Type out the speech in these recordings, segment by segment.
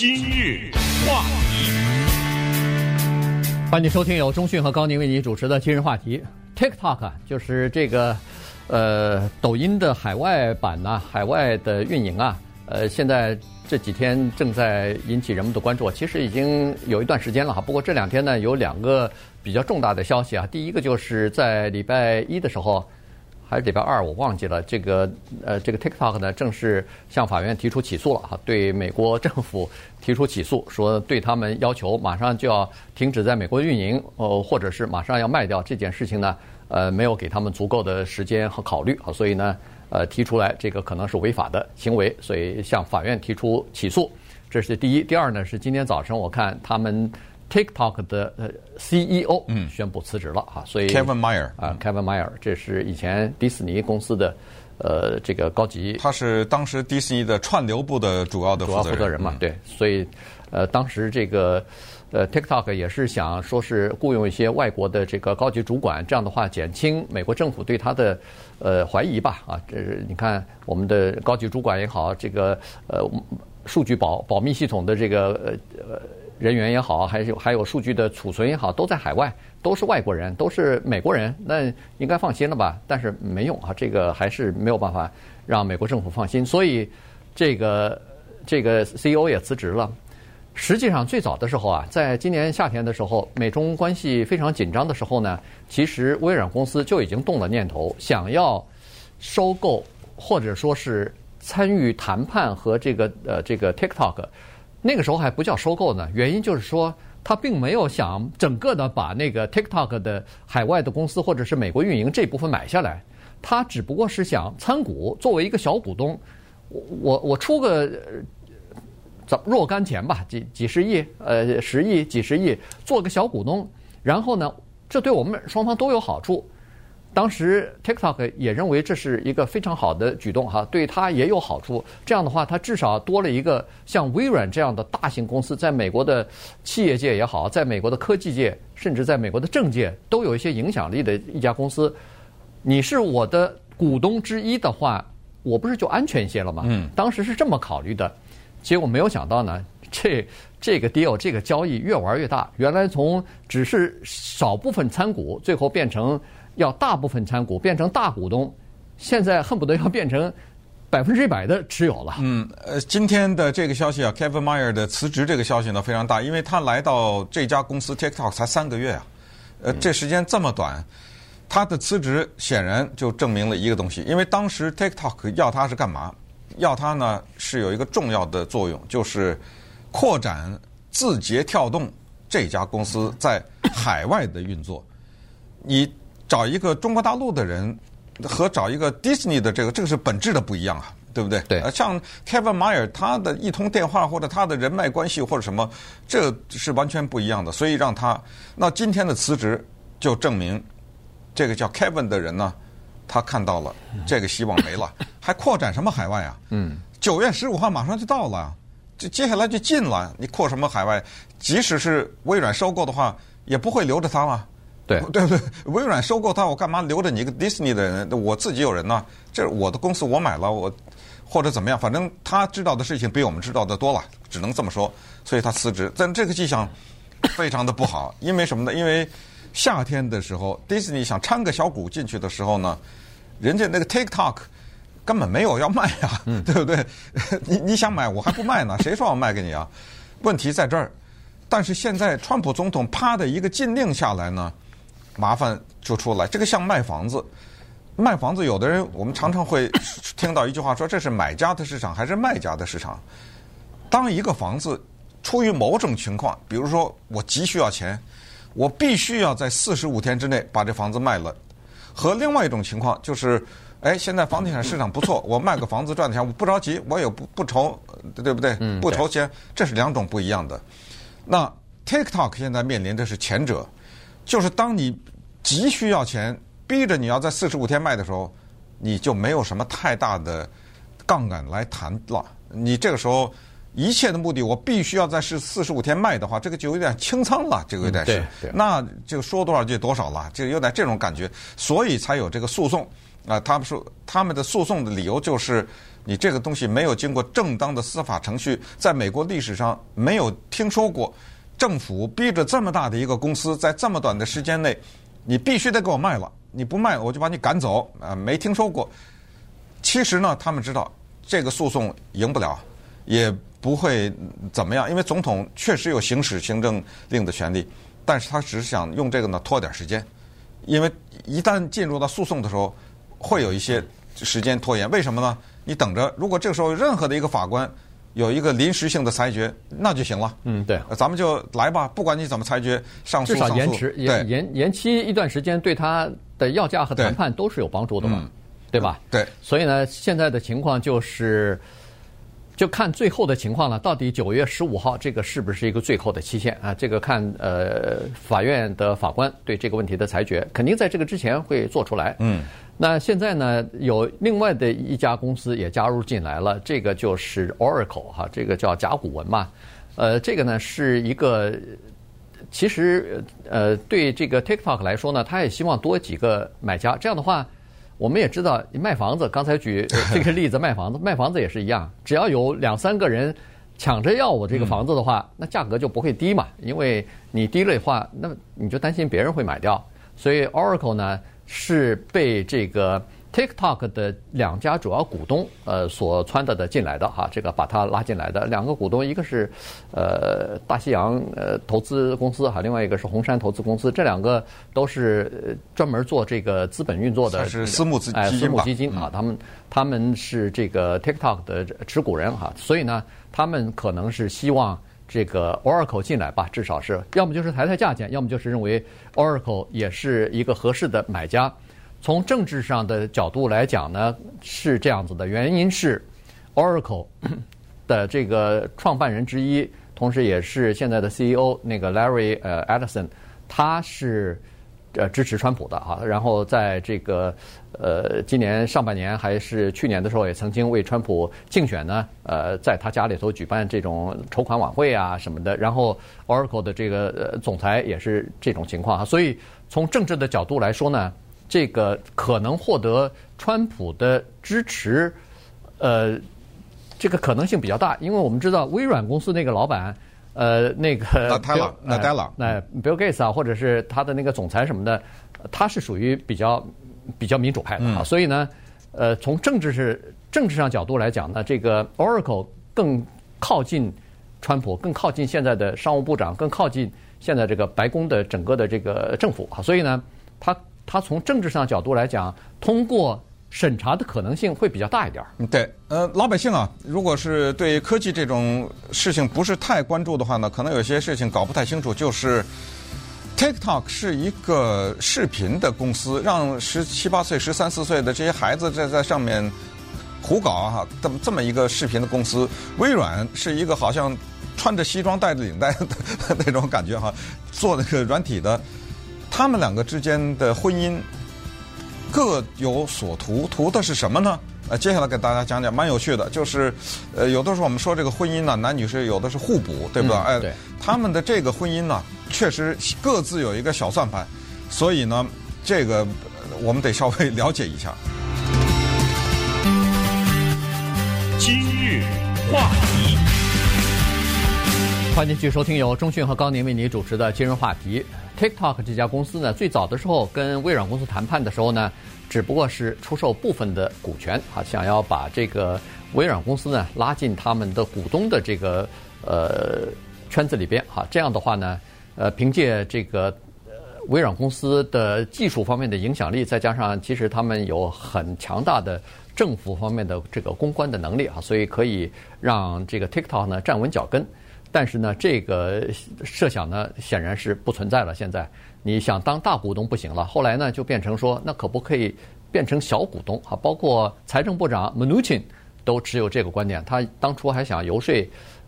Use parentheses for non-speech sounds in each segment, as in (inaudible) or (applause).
今日话题，欢迎收听由中讯和高宁为你主持的今日话题。TikTok 就是这个呃抖音的海外版呐、啊，海外的运营啊，呃，现在这几天正在引起人们的关注。其实已经有一段时间了哈，不过这两天呢有两个比较重大的消息啊。第一个就是在礼拜一的时候。还是礼拜二，我忘记了。这个呃，这个 TikTok 呢，正式向法院提出起诉了哈，对美国政府提出起诉，说对他们要求马上就要停止在美国运营，呃，或者是马上要卖掉这件事情呢，呃，没有给他们足够的时间和考虑啊，所以呢，呃，提出来这个可能是违法的行为，所以向法院提出起诉。这是第一。第二呢，是今天早晨我看他们。TikTok 的呃 CEO 嗯。宣布辞职了哈，所以 Kevin Meyer 啊 Kevin Meyer 这是以前迪士尼公司的呃这个高级，他是当时迪士尼的串流部的主要的主要负责人嘛，对，所以呃当时这个呃 TikTok 也是想说是雇佣一些外国的这个高级主管，这样的话减轻美国政府对他的呃怀疑吧啊，这是你看我们的高级主管也好，这个呃数据保保密系统的这个呃呃。人员也好，还是还有数据的储存也好，都在海外，都是外国人，都是美国人，那应该放心了吧？但是没用啊，这个还是没有办法让美国政府放心，所以这个这个 CEO 也辞职了。实际上，最早的时候啊，在今年夏天的时候，美中关系非常紧张的时候呢，其实微软公司就已经动了念头，想要收购或者说是参与谈判和这个呃这个 TikTok。那个时候还不叫收购呢，原因就是说他并没有想整个的把那个 TikTok 的海外的公司或者是美国运营这部分买下来，他只不过是想参股，作为一个小股东，我我我出个若干钱吧，几几十亿，呃，十亿、几十亿，做个小股东，然后呢，这对我们双方都有好处。当时 TikTok 也认为这是一个非常好的举动哈，对他也有好处。这样的话，他至少多了一个像微软这样的大型公司，在美国的企业界也好，在美国的科技界，甚至在美国的政界，都有一些影响力的一家公司。你是我的股东之一的话，我不是就安全一些了吗？嗯，当时是这么考虑的。结果没有想到呢，(laughs) 这这个 deal 这个交易越玩越大，原来从只是少部分参股，最后变成。要大部分参股变成大股东，现在恨不得要变成百分之一百的持有了。嗯，呃，今天的这个消息啊，Kevin Mayer 的辞职这个消息呢非常大，因为他来到这家公司 TikTok 才三个月啊，呃，这时间这么短，他的辞职显然就证明了一个东西，因为当时 TikTok 要他是干嘛？要他呢是有一个重要的作用，就是扩展字节跳动这家公司在海外的运作，你。找一个中国大陆的人和找一个 Disney 的这个，这个是本质的不一样啊，对不对？对。像 Kevin Mayer 他的一通电话或者他的人脉关系或者什么，这是完全不一样的。所以让他那今天的辞职就证明，这个叫 Kevin 的人呢，他看到了这个希望没了，(laughs) 还扩展什么海外啊？嗯。九月十五号马上就到了，这接下来就近了，你扩什么海外？即使是微软收购的话，也不会留着他嘛。对 (laughs) 对对，微软收购它，我干嘛留着你一个迪士尼的人？我自己有人呢，这是我的公司，我买了，我或者怎么样，反正他知道的事情比我们知道的多了，只能这么说。所以他辞职，但这个迹象非常的不好，因为什么呢？因为夏天的时候，迪士尼想掺个小股进去的时候呢，人家那个 TikTok 根本没有要卖呀，嗯、(laughs) 对不对？(laughs) 你你想买，我还不卖呢，谁说要卖给你啊？问题在这儿。但是现在川普总统啪的一个禁令下来呢。麻烦就出来，这个像卖房子，卖房子有的人我们常常会听到一句话说，这是买家的市场还是卖家的市场？当一个房子出于某种情况，比如说我急需要钱，我必须要在四十五天之内把这房子卖了，和另外一种情况就是，哎，现在房地产市场不错，我卖个房子赚钱，我不着急，我也不不愁，对不对？不愁钱，这是两种不一样的。那 TikTok 现在面临的是前者。就是当你急需要钱，逼着你要在四十五天卖的时候，你就没有什么太大的杠杆来谈了。你这个时候一切的目的，我必须要在是四十五天卖的话，这个就有点清仓了，这个有点是，那就说多少就多少了，就有点这种感觉，所以才有这个诉讼。啊，他们说他们的诉讼的理由就是，你这个东西没有经过正当的司法程序，在美国历史上没有听说过，政府逼着这么大的一个公司在这么短的时间内，你必须得给我卖了，你不卖我就把你赶走啊，没听说过。其实呢，他们知道这个诉讼赢不了，也不会怎么样，因为总统确实有行使行政令的权利，但是他只是想用这个呢拖点时间，因为一旦进入到诉讼的时候。会有一些时间拖延，为什么呢？你等着，如果这个时候任何的一个法官有一个临时性的裁决，那就行了。嗯，对，咱们就来吧，不管你怎么裁决，上诉至少延迟延延延期一段时间，对他的要价和谈判都是有帮助的嘛，嗯、对吧？对，所以呢，现在的情况就是，就看最后的情况了。到底九月十五号这个是不是一个最后的期限啊？这个看呃法院的法官对这个问题的裁决，肯定在这个之前会做出来。嗯。那现在呢，有另外的一家公司也加入进来了，这个就是 Oracle 哈，这个叫甲骨文嘛。呃，这个呢是一个，其实呃对这个 TikTok 来说呢，他也希望多几个买家。这样的话，我们也知道卖房子，刚才举这个例子卖房子，(laughs) 卖房子也是一样，只要有两三个人抢着要我这个房子的话，(laughs) 那价格就不会低嘛，因为你低了的话，那你就担心别人会买掉。所以 Oracle 呢。是被这个 TikTok 的两家主要股东呃所撺掇的进来的哈，这个把他拉进来的两个股东，一个是呃大西洋呃投资公司哈，另外一个是红杉投资公司，这两个都是专门做这个资本运作的，是私募资哎私募基金啊，他们他们是这个 TikTok 的持股人哈，所以呢，他们可能是希望。这个 Oracle 进来吧，至少是要么就是抬抬价钱，要么就是认为 Oracle 也是一个合适的买家。从政治上的角度来讲呢，是这样子的。原因是 Oracle (coughs) 的这个创办人之一，同时也是现在的 CEO 那个 Larry 呃 Ellison，他是。呃，支持川普的哈，然后在这个呃今年上半年还是去年的时候，也曾经为川普竞选呢，呃，在他家里头举办这种筹款晚会啊什么的。然后 Oracle 的这个呃总裁也是这种情况啊，所以从政治的角度来说呢，这个可能获得川普的支持，呃，这个可能性比较大，因为我们知道微软公司那个老板。呃，那个那呆了，那呆了。那 Bill Gates 啊，或者是他的那个总裁什么的，他是属于比较比较民主派的啊。所以呢，呃，从政治是政治上角度来讲呢，这个 Oracle 更靠近川普，更靠近现在的商务部长，更靠近现在这个白宫的整个的这个政府啊。所以呢，他他从政治上角度来讲，通过。审查的可能性会比较大一点。嗯，对，呃，老百姓啊，如果是对科技这种事情不是太关注的话呢，可能有些事情搞不太清楚。就是 TikTok 是一个视频的公司，让十七八岁、十三四岁的这些孩子在在上面胡搞啊，这么这么一个视频的公司。微软是一个好像穿着西装带着领带的 (laughs) 那种感觉哈，做那个软体的，他们两个之间的婚姻。各有所图，图的是什么呢？呃，接下来给大家讲讲，蛮有趣的，就是，呃，有的时候我们说这个婚姻呢，男女是有的是互补，对不对？哎、嗯，对，他们的这个婚姻呢，确实各自有一个小算盘，所以呢，这个我们得稍微了解一下。今日话题，欢迎继续收听由中讯和高宁为您主持的今日话题。TikTok 这家公司呢，最早的时候跟微软公司谈判的时候呢，只不过是出售部分的股权啊，想要把这个微软公司呢拉进他们的股东的这个呃圈子里边哈。这样的话呢，呃，凭借这个呃微软公司的技术方面的影响力，再加上其实他们有很强大的政府方面的这个公关的能力啊，所以可以让这个 TikTok 呢站稳脚跟。但是呢，这个设想呢，显然是不存在了。现在你想当大股东不行了，后来呢，就变成说，那可不可以变成小股东啊？包括财政部长 Mnuchin 都持有这个观点。他当初还想游说，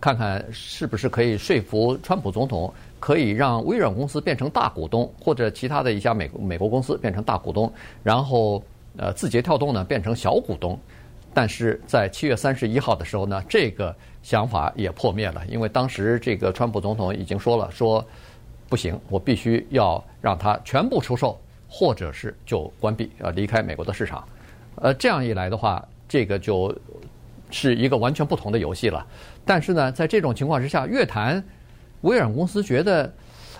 看看是不是可以说服川普总统，可以让微软公司变成大股东，或者其他的一家美美国公司变成大股东，然后呃，字节跳动呢变成小股东。但是在七月三十一号的时候呢，这个想法也破灭了，因为当时这个川普总统已经说了，说不行，我必须要让它全部出售，或者是就关闭，要离开美国的市场。呃，这样一来的话，这个就是一个完全不同的游戏了。但是呢，在这种情况之下，乐坛微软公司觉得，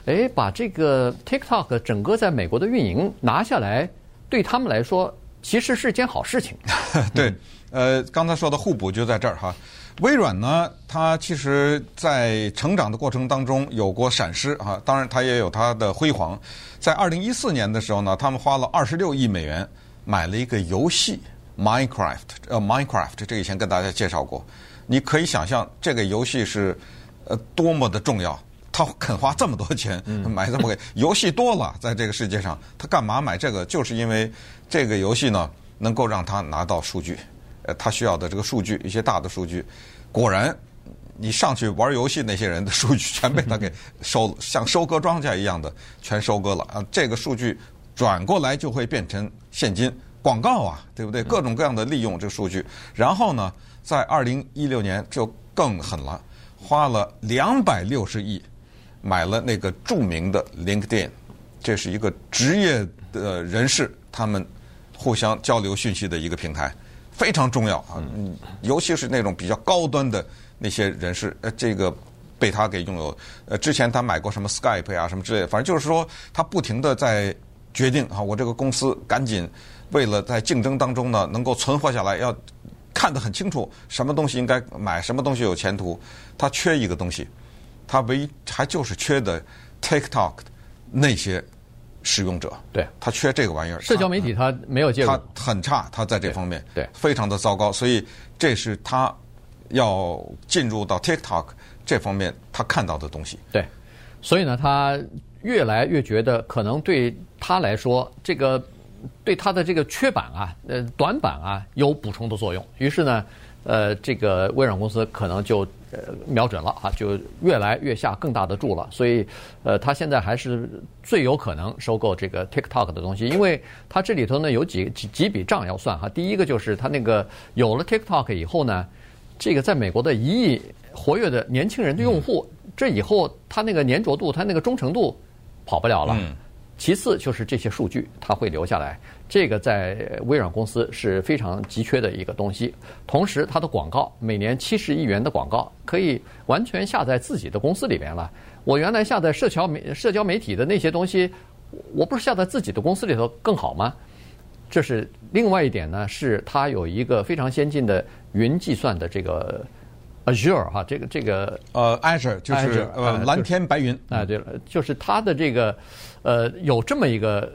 哎，把这个 TikTok 整个在美国的运营拿下来，对他们来说其实是件好事情。(laughs) 对，呃，刚才说的互补就在这儿哈。微软呢，它其实在成长的过程当中有过闪失啊，当然它也有它的辉煌。在二零一四年的时候呢，他们花了二十六亿美元买了一个游戏 Minecraft，呃，Minecraft 这以前跟大家介绍过。你可以想象这个游戏是呃多么的重要，他肯花这么多钱 (laughs) 买这么个游戏多了，在这个世界上，他干嘛买这个？就是因为这个游戏呢，能够让他拿到数据。呃，他需要的这个数据，一些大的数据，果然，你上去玩游戏那些人的数据 (laughs) 全被他给收了，像收割庄稼一样的全收割了啊！这个数据转过来就会变成现金广告啊，对不对？各种各样的利用这个数据，然后呢，在二零一六年就更狠了，花了两百六十亿买了那个著名的 LinkedIn，这是一个职业的人士他们互相交流讯息的一个平台。非常重要啊，尤其是那种比较高端的那些人士，呃，这个被他给拥有。呃，之前他买过什么 Skype 啊，什么之类的，反正就是说他不停的在决定啊，我这个公司赶紧为了在竞争当中呢能够存活下来，要看得很清楚什么东西应该买，什么东西有前途。他缺一个东西，他唯一还就是缺的 TikTok 那些。使用者，对，他缺这个玩意儿。社交媒体他没有介入，他很差，他在这方面对，对，非常的糟糕。所以这是他要进入到 TikTok 这方面他看到的东西。对，所以呢，他越来越觉得可能对他来说，这个对他的这个缺板啊，呃，短板啊，有补充的作用。于是呢，呃，这个微软公司可能就。呃，瞄准了啊，就越来越下更大的注了。所以，呃，它现在还是最有可能收购这个 TikTok 的东西，因为它这里头呢有几几几笔账要算哈。第一个就是它那个有了 TikTok 以后呢，这个在美国的一亿活跃的年轻人的用户，这以后它那个粘着度，它那个忠诚度跑不了了。其次就是这些数据，它会留下来。这个在微软公司是非常急缺的一个东西。同时，它的广告每年七十亿元的广告可以完全下在自己的公司里边了。我原来下载社交媒社交媒体的那些东西，我不是下在自己的公司里头更好吗？这是另外一点呢，是它有一个非常先进的云计算的这个 Azure 哈，这个这个呃 Azure 就是呃蓝天白云啊，对了，就是它的这个。呃，有这么一个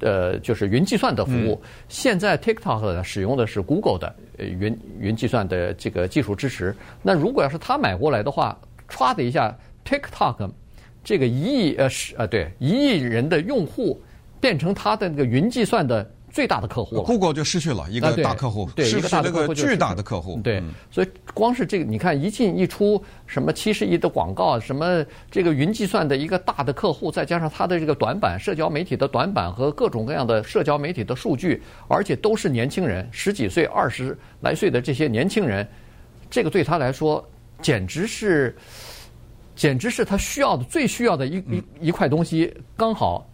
呃，就是云计算的服务。现在 TikTok 呢使用的是 Google 的云云计算的这个技术支持。那如果要是他买过来的话，歘的一下，TikTok 这个一亿呃是呃对一亿人的用户变成他的那个云计算的。最大的客户了，Google 就失去了一个大客户，对，一个大的客户，巨大的客户。对，所以光是这个，你看一进一出，什么七十亿的广告，什么这个云计算的一个大的客户，再加上它的这个短板，社交媒体的短板和各种各样的社交媒体的数据，而且都是年轻人，十几岁、二十来岁的这些年轻人，这个对他来说简直是，简直是他需要的最需要的一一一块东西，刚好。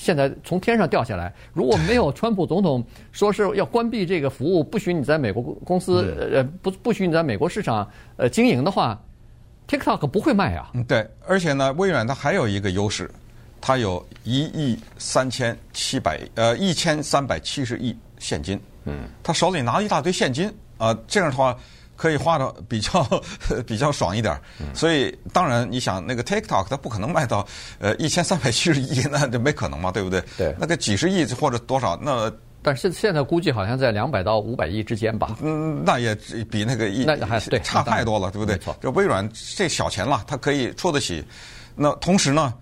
现在从天上掉下来，如果没有川普总统说是要关闭这个服务，不许你在美国公司呃不不许你在美国市场呃经营的话，TikTok 不会卖啊。嗯，对，而且呢，微软它还有一个优势，它有一亿三千七百呃一千三百七十亿现金，嗯，他手里拿了一大堆现金啊，呃，这样的话。可以花的比较 (laughs) 比较爽一点，所以当然你想那个 TikTok 它不可能卖到呃一千三百七十亿，那就没可能嘛，对不对？对，那个几十亿或者多少，那但是现在估计好像在两百到五百亿之间吧。嗯，那也比那个一那还对差太多了，对不对？这微软这小钱了，它可以出得起。那同时呢，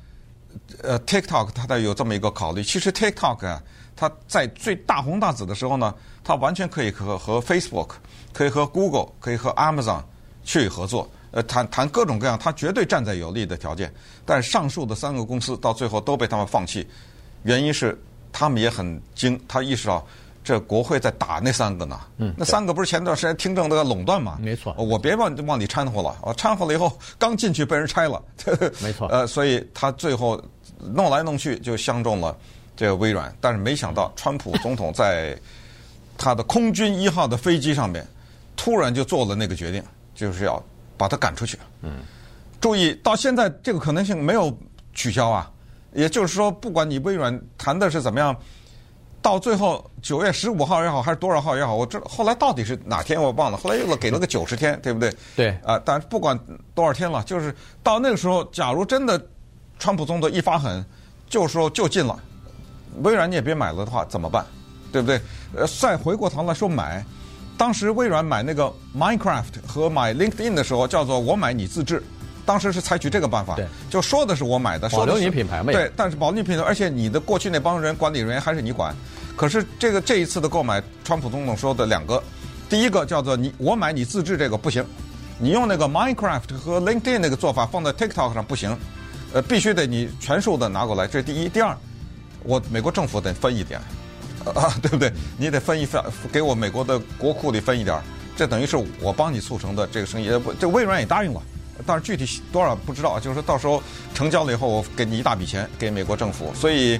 呃，TikTok 它得有这么一个考虑，其实 TikTok 啊，它在最大红大紫的时候呢，它完全可以和和 Facebook。可以和 Google，可以和 Amazon 去合作，呃，谈谈各种各样，他绝对站在有利的条件。但是上述的三个公司到最后都被他们放弃，原因是他们也很精，他意识到这国会在打那三个呢。嗯，那三个不是前段时间听证都要垄断嘛？没错。我别往往里掺和了，我掺和了以后刚进去被人拆了。没错。呃，所以他最后弄来弄去就相中了这个微软，但是没想到川普总统在。他的空军一号的飞机上面，突然就做了那个决定，就是要把他赶出去。嗯，注意到现在这个可能性没有取消啊，也就是说，不管你微软谈的是怎么样。到最后九月十五号也好，还是多少号也好，我这后来到底是哪天我忘了。后来又给了个九十天，对不对？对。啊，但不管多少天了，就是到那个时候，假如真的川普总统一发狠，就说就禁了，微软你也别买了的话，怎么办？对不对？呃，再回过头来说买，当时微软买那个 Minecraft 和买 LinkedIn 的时候，叫做我买你自制。当时是采取这个办法，对，就说的是我买的，保留你品牌嘛。对，但是保留你品牌，而且你的过去那帮人管理人员还是你管。可是这个这一次的购买，川普总统说的两个，第一个叫做你我买你自制这个不行，你用那个 Minecraft 和 LinkedIn 那个做法放在 TikTok 上不行，呃，必须得你全数的拿过来，这是第一。第二，我美国政府得分一点，啊，(laughs) 对不对？你得分一份，给我美国的国库里分一点，这等于是我帮你促成的这个生意。不，这微软也答应了。但是具体多少不知道，就是说到时候成交了以后，我给你一大笔钱给美国政府。所以，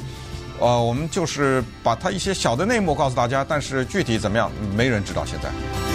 呃，我们就是把它一些小的内幕告诉大家，但是具体怎么样，没人知道现在。